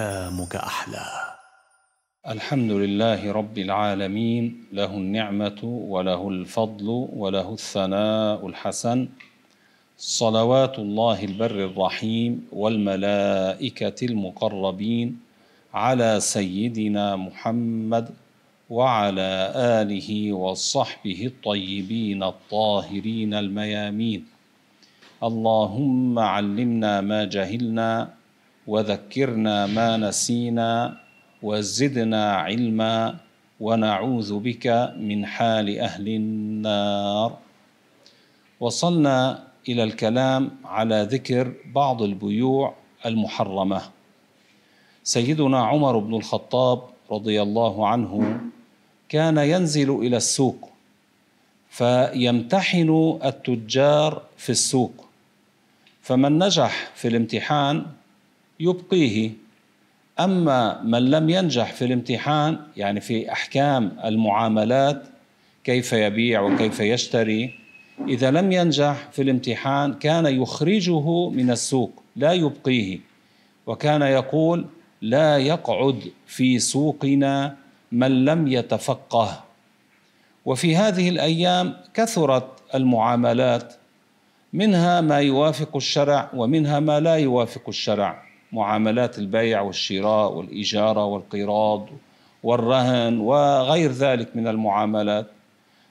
ايامك أحلى. الحمد لله رب العالمين. له النعمة وله الفضل وله الثناء الحسن. صلوات الله البر الرحيم والملائكة المقربين على سيدنا محمد وعلى آله وصحبه الطيبين الطاهرين الميامين. اللهم علمنا ما جهلنا وذكرنا ما نسينا وزدنا علما ونعوذ بك من حال أهل النار. وصلنا إلى الكلام على ذكر بعض البيوع المحرمة. سيدنا عمر بن الخطاب رضي الله عنه كان ينزل إلى السوق فيمتحن التجار في السوق فمن نجح في الامتحان يبقيه. أما من لم ينجح في الامتحان يعني في أحكام المعاملات كيف يبيع وكيف يشتري إذا لم ينجح في الامتحان كان يخرجه من السوق لا يبقيه. وكان يقول لا يقعد في سوقنا من لم يتفقه. وفي هذه الأيام كثرت المعاملات منها ما يوافق الشرع ومنها ما لا يوافق الشرع. معاملات البيع والشراء والاجاره والقراض والرهن وغير ذلك من المعاملات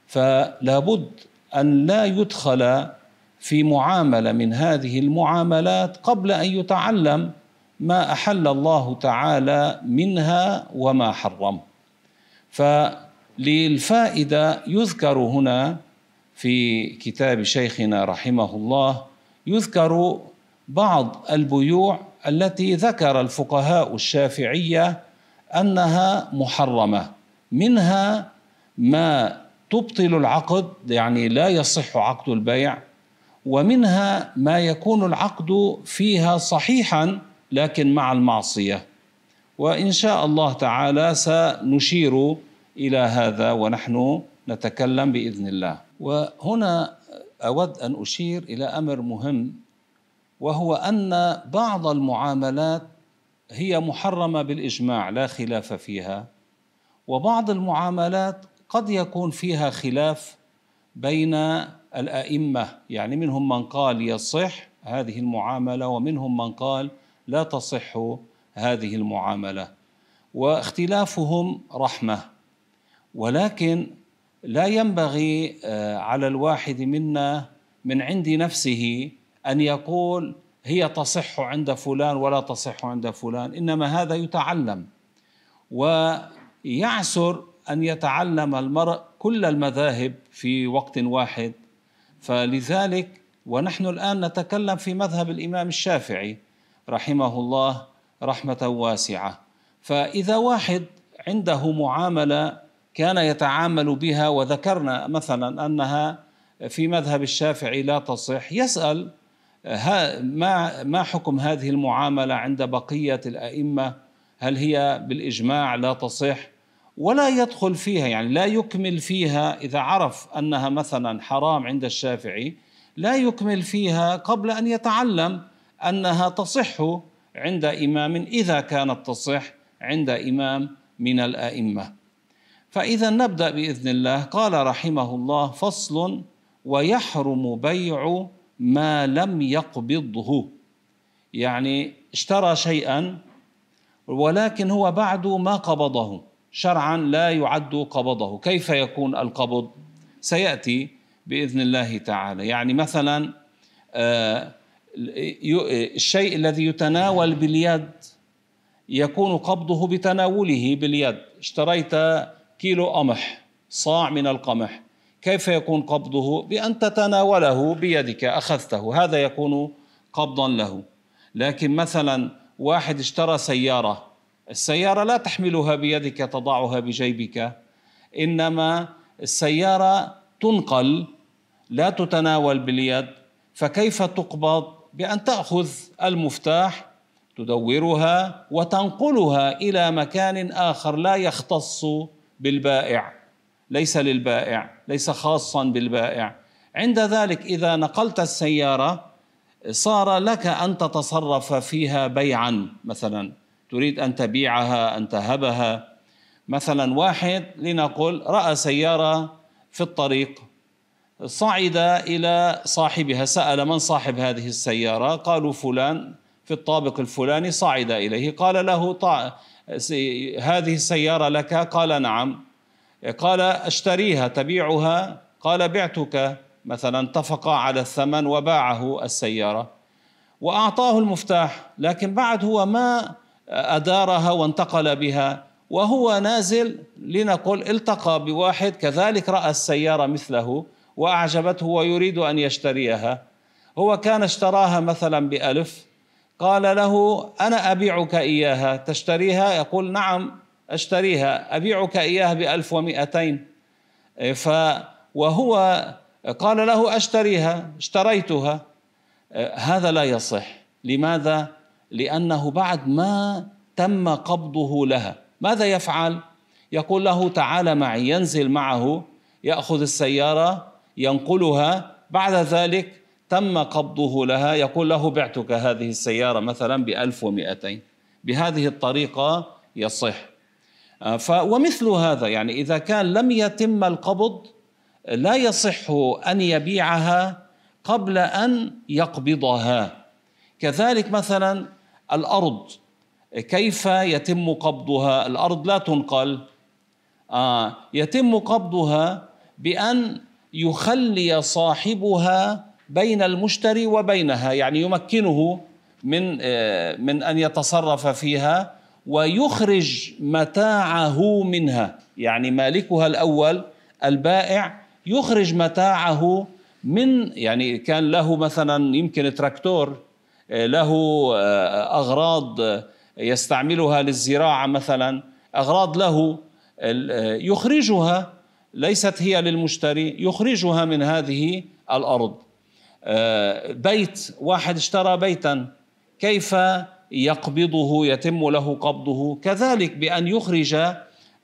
فلا بد أن لا يدخل في معاملة من هذه المعاملات قبل أن يتعلم ما أحل الله تعالى منها وما حرم. فللفائدة يذكر هنا في كتاب شيخنا رحمه الله يذكر بعض البيوع التي ذكر الفقهاء الشافعية أنها محرمة. منها ما تبطل العقد يعني لا يصح عقد البيع ومنها ما يكون العقد فيها صحيحا لكن مع المعصية. وإن شاء الله تعالى سنشير إلى هذا ونحن نتكلم بإذن الله. وهنا أود أن أشير إلى أمر مهم. وهو أن بعض المعاملات هي محرمة بالإجماع لا خلاف فيها. وبعض المعاملات قد يكون فيها خلاف بين الأئمة يعني منهم من قال يصح هذه المعاملة ومنهم من قال لا تصح هذه المعاملة. واختلافهم رحمة. ولكن لا ينبغي على الواحد منا من عند نفسه أن يقول هي تصح عند فلان ولا تصح عند فلان إنما هذا يتعلم. ويعسر أن يتعلم المرء كل المذاهب في وقت واحد. فلذلك ونحن الآن نتكلم في مذهب الإمام الشافعي رحمه الله رحمة واسعة. فإذا واحد عنده معاملة كان يتعامل بها وذكرنا مثلا أنها في مذهب الشافعي لا تصح يسأل ما ما حكم هذه المعاملة عند بقية الأئمة؟ هل هي بالإجماع لا تصح؟ ولا يدخل فيها يعني لا يكمل فيها إذا عرف أنها مثلا حرام عند الشافعي لا يكمل فيها قبل أن يتعلم أنها تصح عند إمام إذا كانت تصح عند إمام من الأئمة. فإذا نبدأ بإذن الله. قال رحمه الله فصل ويحرم بيع ما لم يقبضه. يعني اشترى شيئا ولكن هو بعد ما قبضه. شرعا لا يعد قبضه. كيف يكون القبض؟ سيأتي بإذن الله تعالى. يعني مثلا الشيء الذي يتناول باليد يكون قبضه بتناوله باليد. اشتريت كيلو قمح صاع من القمح. كيف يكون قبضه بأن تتناوله بيدك؟ أخذته. هذا يكون قبضا له. لكن مثلا واحد اشترى سيارة السيارة لا تحملها بيدك تضعها بجيبك. إنما السيارة تنقل لا تتناول باليد. فكيف تقبض؟ بأن تأخذ المفتاح تدورها وتنقلها إلى مكان آخر لا يختص بالبائع. ليس للبائع ليس خاصا بالبائع. عند ذلك إذا نقلت السيارة صار لك أن تتصرف فيها بيعا. مثلا تريد أن تبيعها أن تهبها. مثلا واحد لنقل رأى سيارة في الطريق صعد إلى صاحبها سأل من صاحب هذه السيارة؟ قالوا فلان في الطابق الفلاني صعد إليه قال له. هذه السيارة لك؟ قال نعم. قال اشتريها تبيعها. قال بعتك. مثلا اتفقا على الثمن وباعه السيارة وأعطاه المفتاح لكن بعد هو ما أدارها وانتقل بها وهو نازل لنقل التقى بواحد كذلك رأى السيارة مثله وأعجبته ويريد أن يشتريها. هو كان اشتراها مثلا بألف. قال له أنا أبيعك إياها تشتريها؟ يقول نعم. أشتريها. أبيعك إياها بألف ومئتين. ف وهو قال له أشتريها اشتريتها. هذا لا يصح. لماذا؟ لأنه بعد ما تم قبضه لها. ماذا يفعل؟ يقول له تعال معي. ينزل معه يأخذ السيارة ينقلها. بعد ذلك تم قبضه لها. يقول له بعتك هذه السيارة مثلا بألف ومئتين. بهذه الطريقة يصح. ومثل هذا يعني إذا كان لم يتم القبض لا يصح أن يبيعها قبل أن يقبضها. كذلك مثلا الأرض كيف يتم قبضها؟ الأرض لا تنقل. آه يتم قبضها بأن يخلي صاحبها بين المشتري وبينها يعني يمكنه من آه، من أن يتصرف فيها. ويخرج متاعه منها. يعني مالكها الأول البائع يخرج متاعه من يعني كان له مثلا يمكن تراكتور آه، له آه، أغراض يستعملها للزراعة مثلا أغراض له يخرجها ليست هي للمشتري يخرجها من هذه الأرض. آه، بيت واحد اشترى بيتا كيف يقبضه يتم له قبضه. كذلك بأن يخرج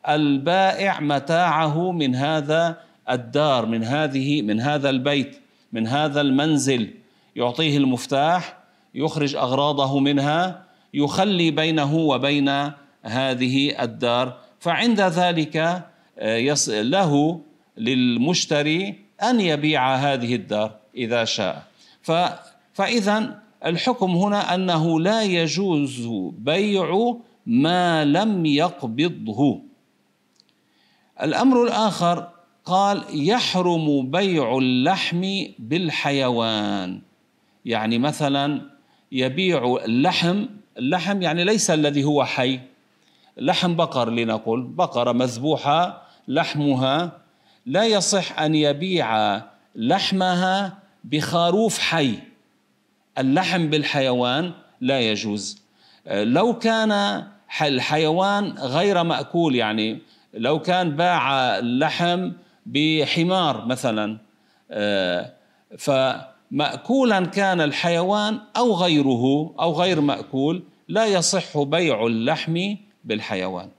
البائع متاعه من هذا الدار من هذه من هذا البيت من هذا المنزل. يعطيه المفتاح يخرج أغراضه منها يخلي بينه وبين هذه الدار. فعند ذلك آه، له للمشتري أن يبيع هذه الدار إذا شاء. فإذا الحكم هنا أنه لا يجوز بيع ما لم يقبضه. الأمر الآخر قال يحرم بيع اللحم بالحيوان. يعني مثلا يبيع اللحم اللحم يعني ليس الذي هو حي. لحم بقر لنقل بقرة مذبوحة لحمها. لا يصح أن يبيع لحمها بخروف حي. اللحم بالحيوان لا يجوز. لو كان الحيوان غير مأكول يعني لو كان باع اللحم بحمار مثلا فماكولا كان الحيوان أو غيره أو غير مأكول لا يصح بيع اللحم بالحيوان.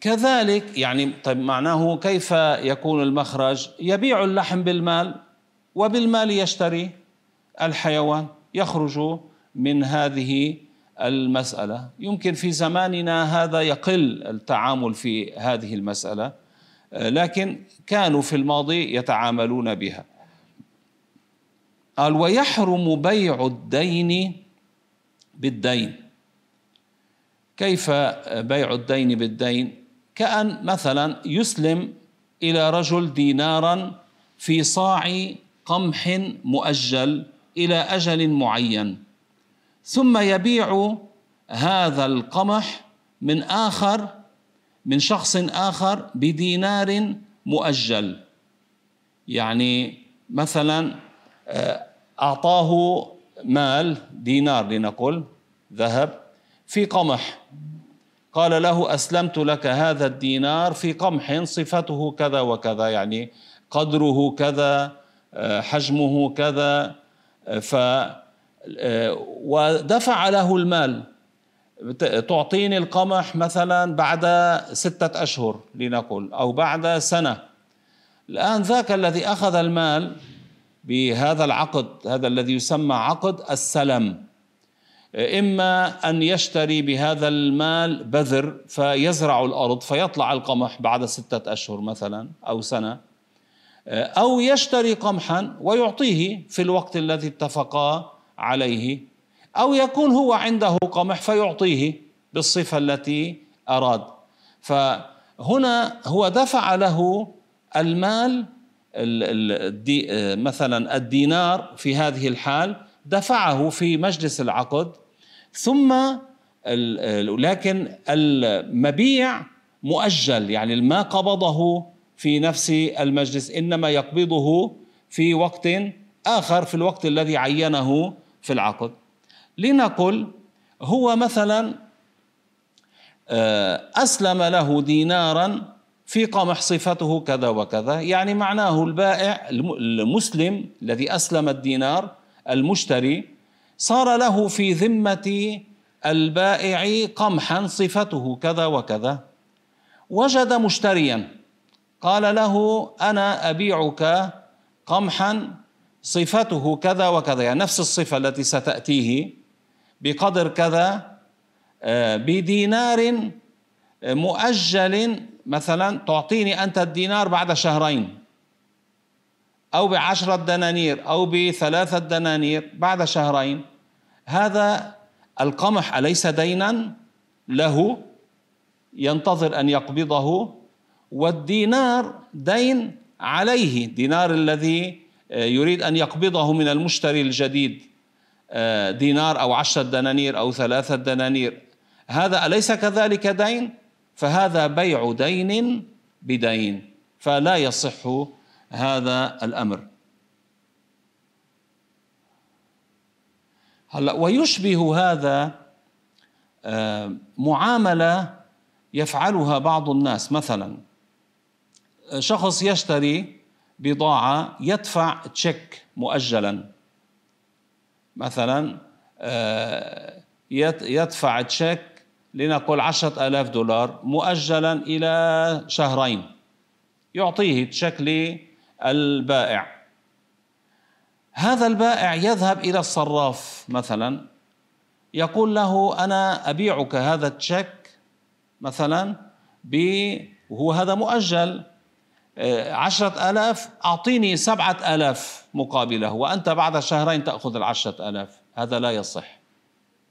كذلك يعني طيب معناه كيف يكون المخرج؟ يبيع اللحم بالمال. وبالمال يشتري الحيوان يخرج من هذه المسألة. يمكن في زماننا هذا يقل التعامل في هذه المسألة لكن كانوا في الماضي يتعاملون بها. قال ويحرم بيع الدين بالدين. كيف بيع الدين بالدين؟ كأن مثلا يسلم إلى رجل دينارا في صاع قمح مؤجل إلى أجل معين. ثم يبيع هذا القمح من آخر من شخص آخر بدينار مؤجل. يعني مثلا آه، أعطاه مال دينار لنقل ذهب في قمح. قال له أسلمت لك هذا الدينار في قمح صفته كذا وكذا يعني قدره كذا حجمه كذا آه، ف آه، ودفع له المال. تعطيني القمح مثلا بعد ستة أشهر لنقل أو بعد سنة. الآن ذاك الذي أخذ المال بهذا العقد هذا الذي يسمى عقد السلم. إما أن يشتري بهذا المال بذر فيزرع الأرض فيطلع القمح بعد ستة أشهر مثلا أو سنة. أو يشتري قمحا ويعطيه في الوقت الذي اتفقا عليه أو يكون هو عنده قمح فيعطيه بالصفة التي أراد. فهنا هو دفع له المال مثلا الدينار في هذه الحال دفعه في مجلس العقد. ثم لكن المبيع مؤجل يعني ما قبضه في نفس المجلس إنما يقبضه في وقت آخر في الوقت الذي عينه في العقد. لنقل هو مثلا آه، أسلم له دينارا في قمح صفته كذا وكذا. يعني معناه البائع المسلم الذي أسلم الدينار المشتري صار له في ذمة البائع قمحا صفته كذا وكذا. وجد مشتريا. قال له أنا أبيعك قمحا صفته كذا وكذا. يعني نفس الصفة التي ستأتيه بقدر كذا آه، بدينار مؤجل مثلا تعطيني أنت الدينار بعد شهرين أو بعشرة دنانير أو بثلاثة دنانير بعد شهرين. هذا القمح أليس دينا؟ له ينتظر أن يقبضه والدينار دين عليه. الدينار الذي آه، يريد أن يقبضه من المشتري الجديد آه، دينار أو عشرة دنانير أو ثلاثة دنانير. هذا أليس كذلك دين؟ فهذا بيع دين بدين. فلا يصح هذا الأمر. هلا ويشبه هذا آه، معاملة يفعلها بعض الناس. مثلا شخص يشتري بضاعة يدفع تشيك مؤجلا. مثلا آه، يدفع تشيك لنقل عشرة ألاف دولار مؤجلا إلى شهرين. يعطيه بشكل البائع هذا البائع يذهب إلى الصراف مثلا يقول له أنا أبيعك هذا التشيك مثلا ب وهو هذا مؤجل. عشرة ألاف أعطيني سبعة ألاف مقابله وأنت بعد شهرين تأخذ العشرة ألاف. هذا لا يصح.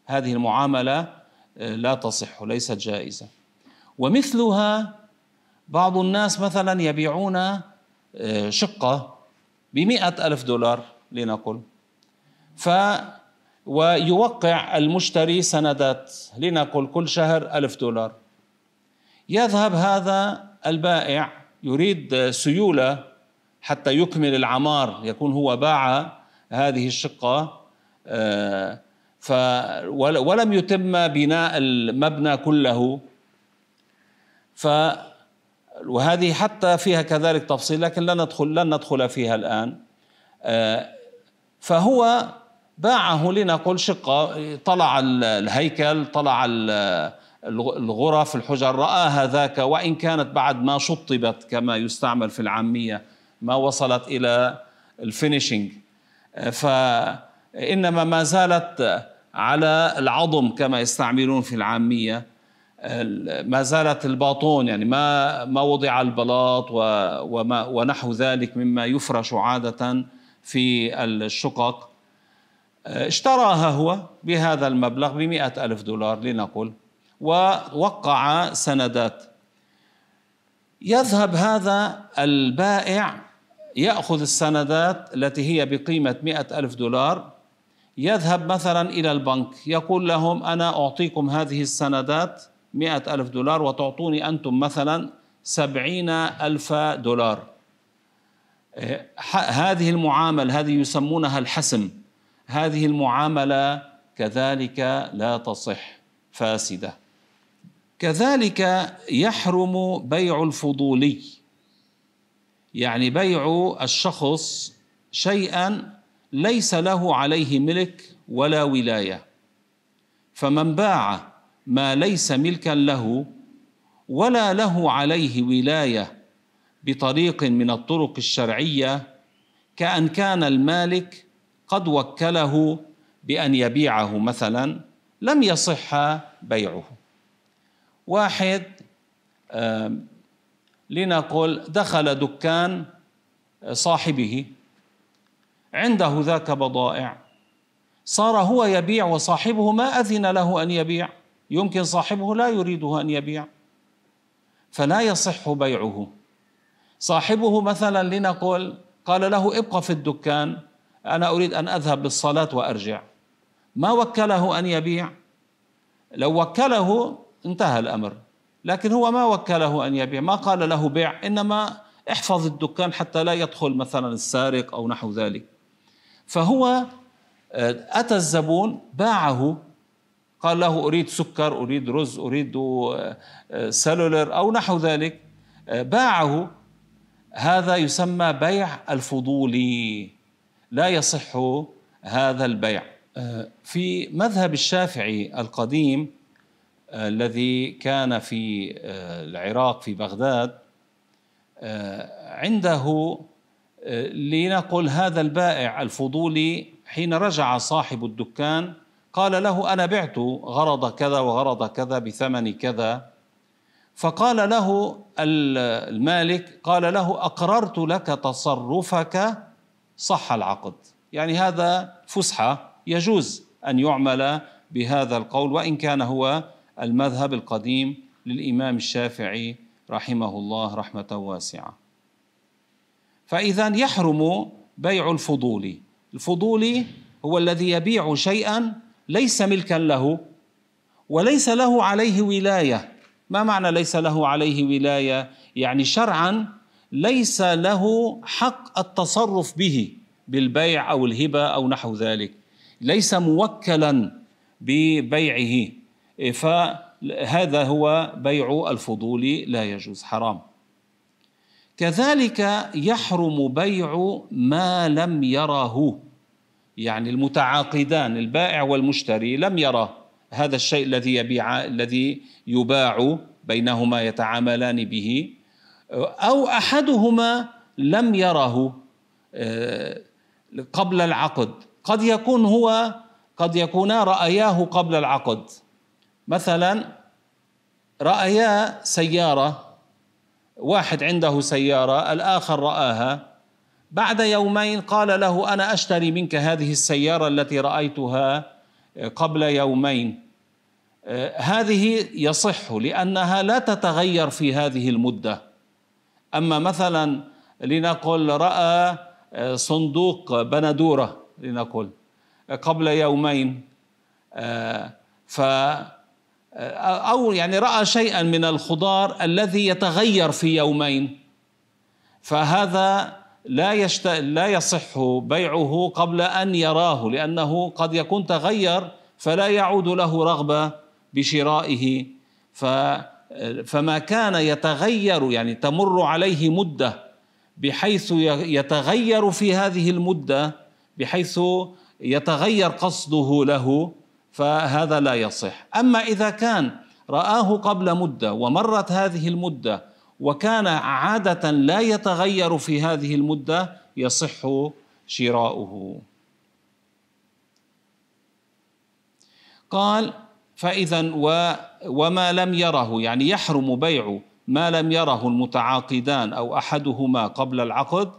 هذه المعاملة لا تصح ليست جائزة. ومثلها بعض الناس مثلا يبيعون آه، شقة بمئة ألف دولار لنقل ف ويوقع المشتري سندات لنقل كل شهر ألف دولار. يذهب هذا البائع يريد سيولة حتى يكمل العمار يكون هو باع هذه الشقة آه، ف ولم يتم بناء المبنى كله. ف وهذه حتى فيها كذلك تفصيل لكن لن ندخل لن ندخل فيها الآن. آه، فهو باعه لنقل شقة طلع الهيكل طلع الغرف الحجر رأى ذاك وإن كانت بعد ما شطبت كما يستعمل في العامية ما وصلت إلى الفينيشنج فانما ما زالت على العظم كما يستعملون في العامية. ما زالت الباطون يعني ما ما وضع البلاط وما ونحو ذلك مما يفرش عادة في الشقق. اشتراها هو بهذا المبلغ بمئة ألف دولار لنقل. ووقع سندات. يذهب هذا البائع يأخذ السندات التي هي بقيمة مئة ألف دولار يذهب مثلا إلى البنك يقول لهم أنا أعطيكم هذه السندات مئة ألف دولار وتعطوني أنتم مثلا سبعين ألف دولار. هذه المعاملة هذه يسمونها الحسم. هذه المعاملة كذلك لا تصح فاسدة. كذلك يحرم بيع الفضولي. يعني بيع الشخص شيئا ليس له عليه ملك ولا ولاية. فمن باع ما ليس ملكا له ولا له عليه ولاية بطريق من الطرق الشرعية كأن كان المالك قد وكله بأن يبيعه مثلا لم يصح بيعه. واحد لنقل دخل دكان صاحبه. عنده ذاك بضائع. صار هو يبيع وصاحبه ما أذن له أن يبيع. يمكن صاحبه لا يريده أن يبيع. فلا يصح بيعه. صاحبه مثلا لنقل قال له ابقى في الدكان أنا أريد أن أذهب للصلاة وأرجع. ما وكله أن يبيع. لو وكله انتهى الأمر. لكن هو ما وكله أن يبيع ما قال له بيع إنما احفظ الدكان حتى لا يدخل مثلا السارق أو نحو ذلك. فهو آه، أتى الزبون باعه قال له أريد سكر أريد رز أريد آه، آه، سلولر أو نحو ذلك. باعه. هذا يسمى بيع الفضولي لا يصح هذا البيع. في مذهب الشافعي القديم الذي كان في العراق في بغداد عنده لنقل هذا البائع الفضولي حين رجع صاحب الدكان قال له أنا بعت غرض كذا وغرض كذا بثمن كذا. فقال له المالك قال له أقررت لك تصرفك صح العقد. يعني هذا فسحة يجوز أن يعمل بهذا القول وإن كان هو المذهب القديم للإمام الشافعي رحمه الله رحمة واسعة. فإذا يحرم بيع الفضول. الفضولي هو الذي يبيع شيئا ليس ملكا له وليس له عليه ولاية. ما معنى ليس له عليه ولاية؟ يعني شرعا ليس له حق التصرف به بالبيع أو الهبة أو نحو ذلك. ليس موكلا ببيعه. فهذا هو بيع الفضول لا يجوز حرام. كذلك يحرم بيع ما لم يره يعني المتعاقدان البائع والمشتري لم يرى هذا الشيء الذي يبيع الذي يباع بينهما يتعاملان به. أو أحدهما لم يره آه، قبل العقد. قد يكون هو قد يكونا رأياه قبل العقد. مثلا رايا سيارة واحد عنده سيارة الآخر رآها. بعد يومين قال له أنا أشتري منك هذه السيارة التي رأيتها قبل يومين. هذه يصح لأنها لا تتغير في هذه المدة. أما مثلا لنقل رأى صندوق بندورة لنقل قبل يومين. ف أو يعني رأى شيئا من الخضار الذي يتغير في يومين. فهذا لا يشت... لا يصح بيعه قبل أن يراه لأنه قد يكون تغير فلا يعود له رغبة بشرائه. ف... فما كان يتغير يعني تمر عليه مدة بحيث يتغير في هذه المدة بحيث يتغير قصده له فهذا لا يصح. أما إذا كان رآه قبل مدة ومرت هذه المدة وكان عادة لا يتغير في هذه المدة يصح شراؤه. قال فإذا وما لم يره يعني يحرم بيع ما لم يره المتعاقدان أو أحدهما قبل العقد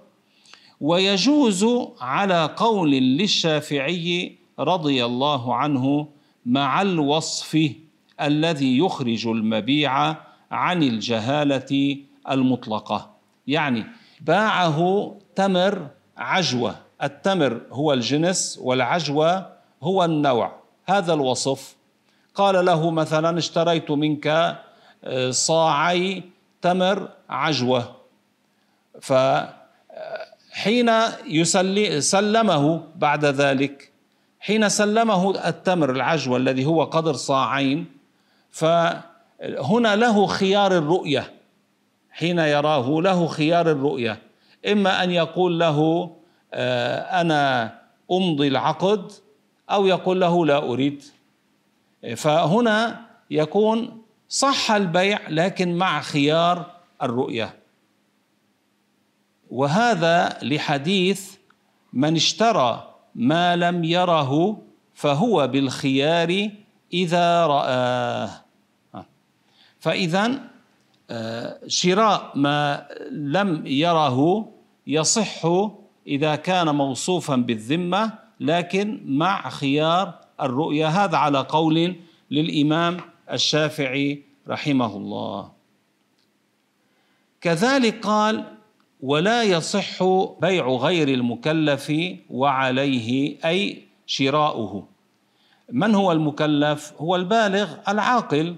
ويجوز على قول للشافعي رضي الله عنه مع الوصف الذي يخرج المبيع عن الجهالة المطلقة. يعني باعه تمر عجوة. التمر هو الجنس والعجوة هو النوع. هذا الوصف. قال له مثلا اشتريت منك آه، صاعي تمر عجوة. فحين يسلمه بعد ذلك حين سلمه التمر العجوة الذي هو قدر صاعين فهنا له خيار الرؤية. حين يراه له خيار الرؤية. إما أن يقول له آه، أنا أمضي العقد أو يقول له لا أريد. فهنا يكون صح البيع لكن مع خيار الرؤية. وهذا لحديث من اشترى ما لم يره فهو بالخيار إذا رآه. فإذا آه، شراء ما لم يره يصح إذا كان موصوفا بالذمة لكن مع خيار الرؤيا. هذا على قول للإمام الشافعي رحمه الله. كذلك قال ولا يصح بيع غير المكلف وعليه أي شراؤه. من هو المكلف؟ هو البالغ العاقل.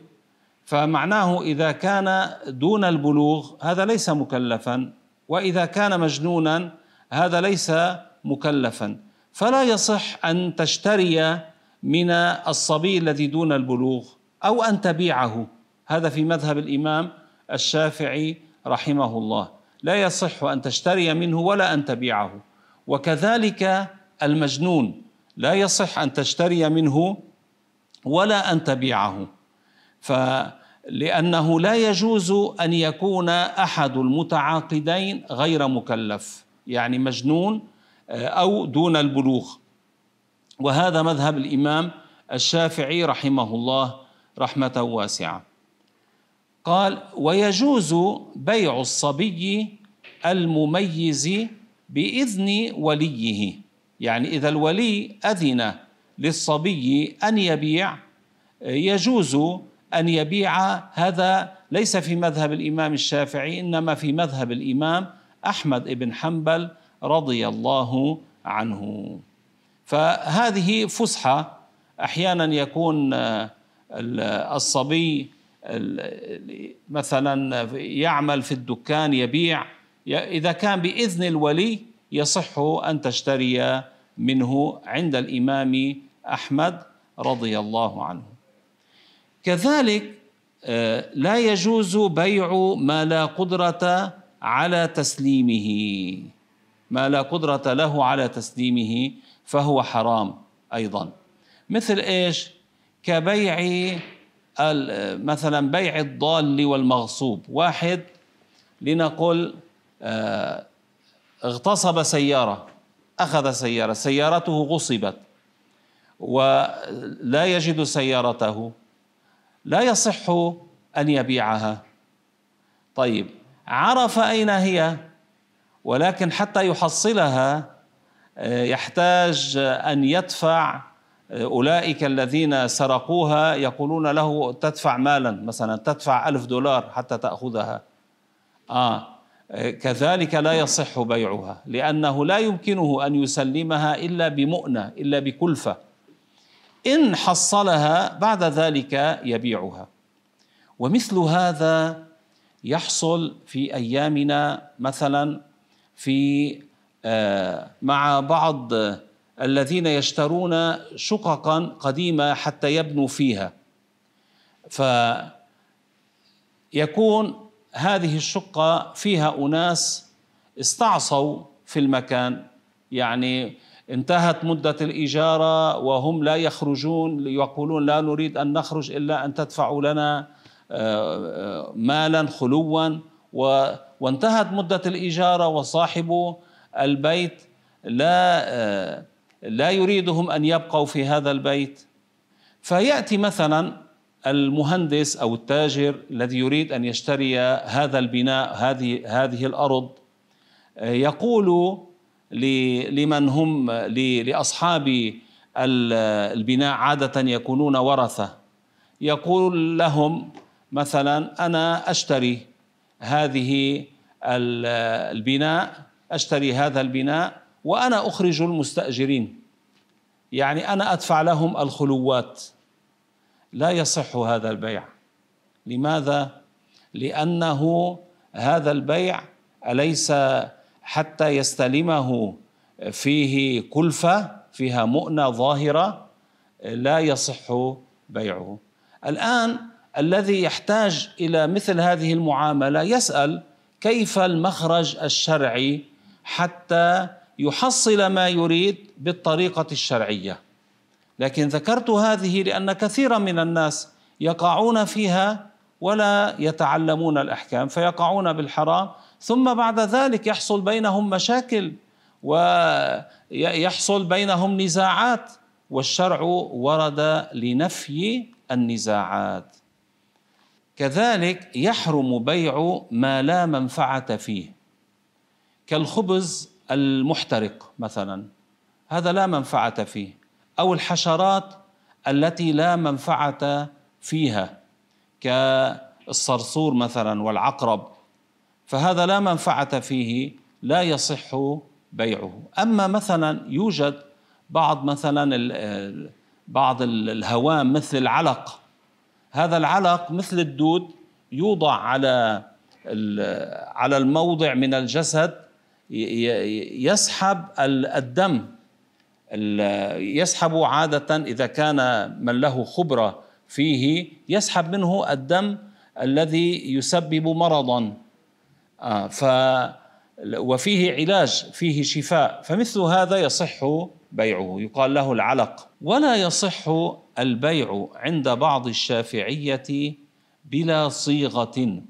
فمعناه إذا كان دون البلوغ هذا ليس مكلفا وإذا كان مجنونا هذا ليس مكلفا. فلا يصح أن تشتري من الصبي الذي دون البلوغ أو أن تبيعه. هذا في مذهب الإمام الشافعي رحمه الله. لا يصح أن تشتري منه ولا أن تبيعه. وكذلك المجنون لا يصح أن تشتري منه ولا أن تبيعه. فلانه لا يجوز أن يكون أحد المتعاقدين غير مكلف يعني مجنون آه، أو دون البلوغ. وهذا مذهب الإمام الشافعي رحمه الله رحمة واسعة. قال ويجوز بيع الصبي المميز بإذن وليه. يعني إذا الولي أذن للصبي أن يبيع يجوز أن يبيع. هذا ليس في مذهب الإمام الشافعي إنما في مذهب الإمام أحمد بن حنبل رضي الله عنه. فهذه فسحة. أحيانا يكون الصبي مثلا يعمل في الدكان يبيع إذا كان بإذن الولي يصح أن تشتري منه عند الإمام أحمد رضي الله عنه. كذلك آه، لا يجوز بيع ما لا قدرة على تسليمه. ما لا قدرة له على تسليمه فهو حرام أيضا. مثل إيش؟ كبيع مثلا بيع الضال والمغصوب. واحد لنقل آه، اغتصب سيارة أخذ سيارة سيارته غصبت ولا يجد سيارته لا يصح أن يبيعها. طيب عرف أين هي؟ ولكن حتى يحصلها آه، يحتاج أن يدفع آه، أولئك الذين سرقوها يقولون له تدفع مالا مثلا تدفع ألف دولار حتى تأخذها. آه كذلك لا يصح بيعها لأنه لا يمكنه أن يسلمها إلا بمؤنة إلا بكلفة. إن حصلها بعد ذلك يبيعها. ومثل هذا يحصل في أيامنا مثلا في آه، مع بعض الذين يشترون شققا قديمة حتى يبنوا فيها. فيكون هذه الشقة فيها أناس استعصوا في المكان يعني انتهت مدة الإجارة وهم لا يخرجون يقولون لا نريد أن نخرج إلا أن تدفعوا لنا آه، مالا خلوا. وانتهت مدة الإجارة وصاحب البيت لا آه، لا يريدهم أن يبقوا في هذا البيت. فيأتي مثلا المهندس أو التاجر الذي يريد أن يشتري هذا البناء هذه هذه الأرض. يقول لمن هم لاصحاب البناء عادة يكونون ورثة. يقول لهم مثلا أنا أشتري هذه البناء أشتري هذا البناء وأنا أخرج المستأجرين. يعني أنا أدفع لهم الخلوات. لا يصح هذا البيع. لماذا؟ لأنه هذا البيع أليس حتى يستلمه فيه كلفة فيها مؤنة ظاهرة لا يصح بيعه. الآن الذي يحتاج إلى مثل هذه المعاملة يسأل كيف المخرج الشرعي حتى يحصل ما يريد بالطريقة الشرعية. لكن ذكرت هذه لأن كثيرا من الناس يقعون فيها ولا يتعلمون الأحكام فيقعون بالحرام ثم بعد ذلك يحصل بينهم مشاكل ويحصل بينهم نزاعات والشرع ورد لنفي النزاعات. كذلك يحرم بيع ما لا منفعة فيه. كالخبز المحترق مثلا هذا لا منفعة فيه. أو الحشرات التي لا منفعة فيها كالصرصور مثلا والعقرب فهذا لا منفعة فيه لا يصح بيعه. أما مثلا يوجد بعض مثلا بعض الهوام مثل العلق. هذا العلق مثل الدود يوضع على على الموضع من الجسد يسحب الدم يسحب عادة إذا كان من له خبرة فيه يسحب منه الدم الذي يسبب مرضا. آه، ف وفيه علاج فيه شفاء. فمثل هذا يصح بيعه. يقال له العلق. ولا يصح البيع عند بعض الشافعية بلا صيغة. آه،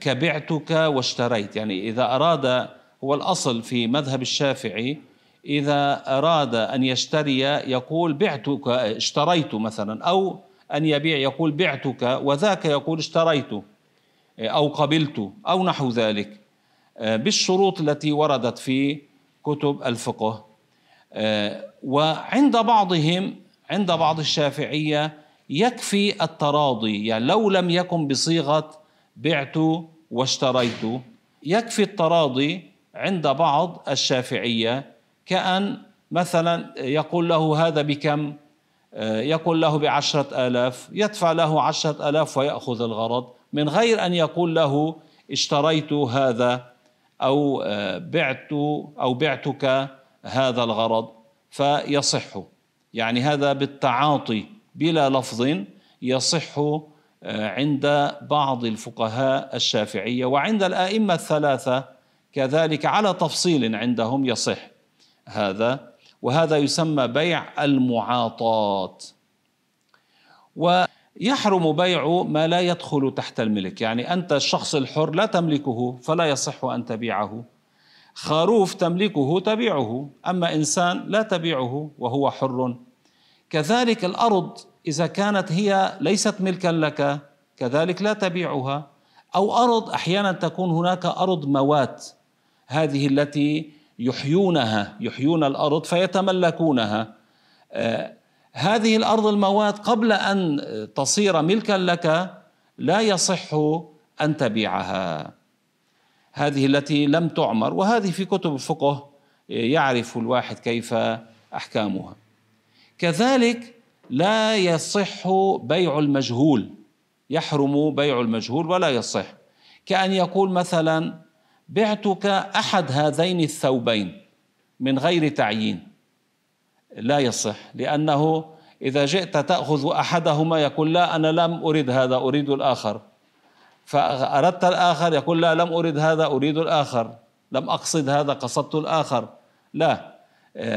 كبعتك واشتريت. يعني إذا أراد هو الأصل في مذهب الشافعي إذا أراد أن يشتري يقول بعتك اشتريت مثلا أو أن يبيع يقول بعتك وذاك يقول اشتريت أو قبلت أو نحو ذلك. آه، بالشروط التي وردت في كتب الفقه. آه، وعند بعضهم عند بعض الشافعية يكفي التراضي. يعني لو لم يكن بصيغة بعت واشتريت. يكفي التراضي عند بعض الشافعية كأن مثلا يقول له هذا بكم؟ آه، يقول له بعشرة آلاف. يدفع له عشرة آلاف ويأخذ الغرض. من غير أن يقول له اشتريت هذا أو آه، بعت أو بعتك هذا الغرض فيصح. يعني هذا بالتعاطي بلا لفظ يصح عند بعض الفقهاء الشافعية وعند الآئمة الثلاثة كذلك على تفصيل عندهم يصح هذا وهذا يسمى بيع المعاطاة ويحرم بيع ما لا يدخل تحت الملك يعني أنت الشخص الحر لا تملكه فلا يصح أن تبيعه. خروف تملكه تبيعه أما إنسان لا تبيعه وهو حر. كذلك الأرض إذا كانت هي ليست ملكا لك كذلك لا تبيعها. أو أرض أحيانا تكون هناك أرض موات هذه التي يحيونها يحيون الأرض فيتملكونها. آه هذه الأرض الموات قبل أن تصير ملكا لك لا يصح أن تبيعها. هذه التي لم تعمر وهذه في كتب الفقه يعرف الواحد كيف أحكامها. كذلك لا يصح بيع المجهول. يحرم بيع المجهول ولا يصح. كأن يقول مثلا بعتك أحد هذين الثوبين من غير تعيين. لا يصح لأنه إذا جئت تأخذ أحدهما يقول لا أنا لم أريد هذا أريد الآخر. فأردت الآخر يقول لا لم أريد هذا أريد الآخر. لم أقصد هذا قصدت الآخر. لا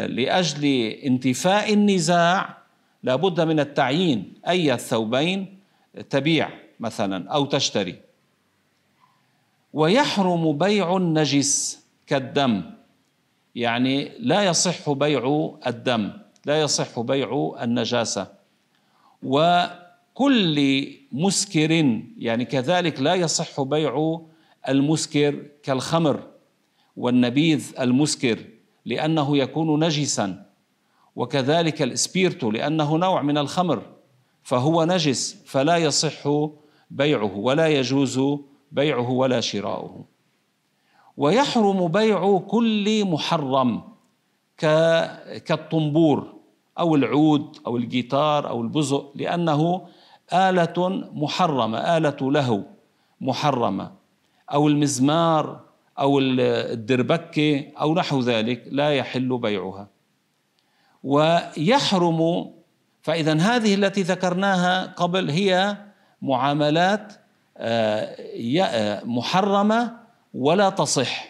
لأجل انتفاء النزاع لابد من التعيين. أي الثوبين تبيع مثلا أو تشتري. ويحرم بيع النجس كالدم. يعني لا يصح بيع الدم لا يصح بيع النجاسة. و كل مسكر يعني كذلك لا يصح بيع المسكر كالخمر. والنبيذ المسكر لأنه يكون نجسا. وكذلك الاسبيرتو لأنه نوع من الخمر فهو نجس فلا يصح بيعه ولا يجوز بيعه ولا شراؤه. ويحرم بيع كل محرم كالطنبور أو العود أو الجيتار أو البزق لأنه آلة محرمة آلة له محرمة. أو المزمار أو الدربكة أو نحو ذلك لا يحل بيعها. ويحرم فإذا هذه التي ذكرناها قبل هي معاملات آه، آه، محرمة ولا تصح.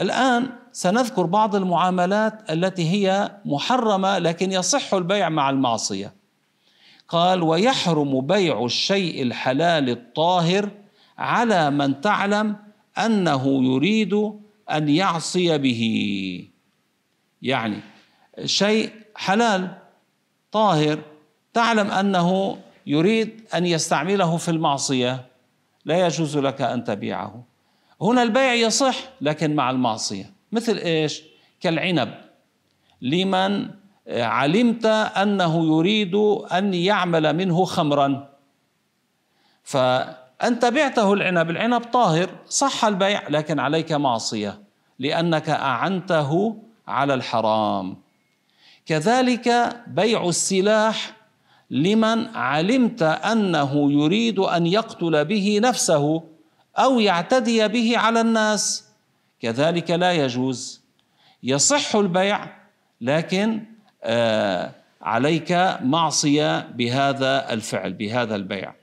الآن سنذكر بعض المعاملات التي هي محرمة لكن يصح البيع مع المعصية. قال ويحرم بيع الشيء الحلال الطاهر على من تعلم أنه يريد أن يعصي به. يعني شيء حلال طاهر. تعلم أنه يريد أن يستعمله في المعصية لا يجوز لك أن تبيعه. هنا البيع يصح لكن مع المعصية. مثل إيش؟ كالعنب. لمن علمت أنه يريد أن يعمل منه خمرا. فأنت بعته العنب العنب طاهر صح البيع لكن عليك معصية لأنك أعنته على الحرام. كذلك بيع السلاح لمن علمت أنه يريد أن يقتل به نفسه أو يعتدي به على الناس كذلك لا يجوز. يصح البيع لكن آه عليك معصية بهذا الفعل بهذا البيع.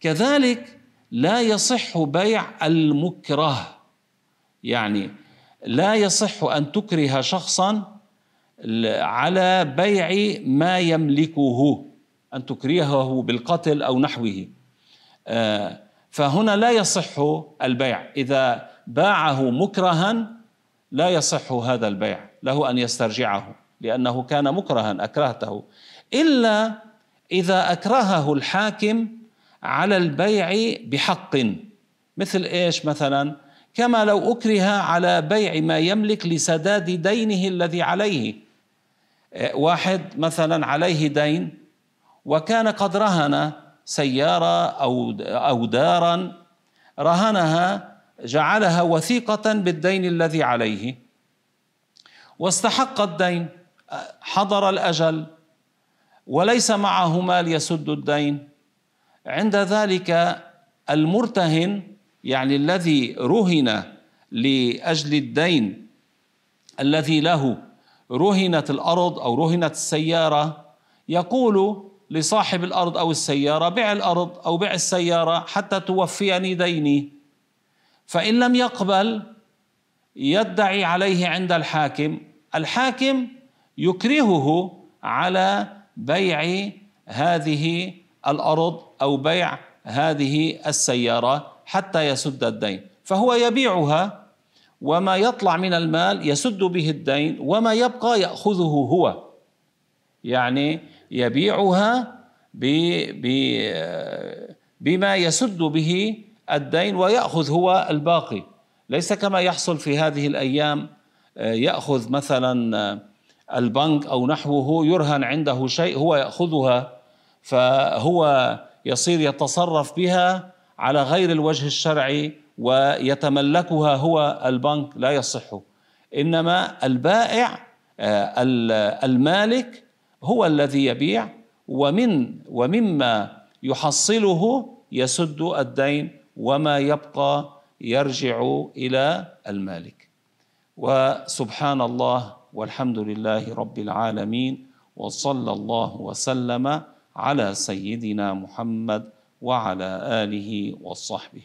كذلك لا يصح بيع المكره يعني لا يصح أن تكره شخصا على بيع ما يملكه أن تكرهه بالقتل أو نحوه. آه، فهنا لا يصح البيع. إذا باعه مكرها لا يصح هذا البيع له أن يسترجعه لأنه كان مكرها أكرهته. إلا إذا أكرهه الحاكم على البيع بحق. مثل إيش مثلا؟ كما لو أكره على بيع ما يملك لسداد دينه الذي عليه. واحد مثلا عليه دين وكان قد رهن سيارة أو أو دارا رهنها جعلها وثيقة بالدين الذي عليه. واستحق الدين حضر الأجل وليس معه مال يسد الدين. عند ذلك المرتهن يعني الذي رهن لأجل الدين الذي له رهنت الأرض أو رهنت السيارة يقول لصاحب الأرض أو السيارة بع الأرض أو بع السيارة حتى توفيني ديني. فإن لم يقبل يدعي عليه عند الحاكم الحاكم يكرهه على بيع هذه الأرض أو بيع هذه السيارة حتى يسد الدين فهو يبيعها وما يطلع من المال يسد به الدين وما يبقى يأخذه هو. يعني يبيعها بما يسد به الدين ويأخذ هو الباقي. ليس كما يحصل في هذه الأيام يأخذ مثلا البنك أو نحوه يرهن عنده شيء هو يأخذها فهو يصير يتصرف بها على غير الوجه الشرعي ويتملكها هو البنك لا يصح. إنما البائع آه، المالك هو الذي يبيع ومن ومما يحصله يسد الدين وما يبقى يرجع إلى المالك. وسبحان الله والحمد لله رب العالمين وصلى الله وسلم على سيدنا محمد وعلى آله وصحبه.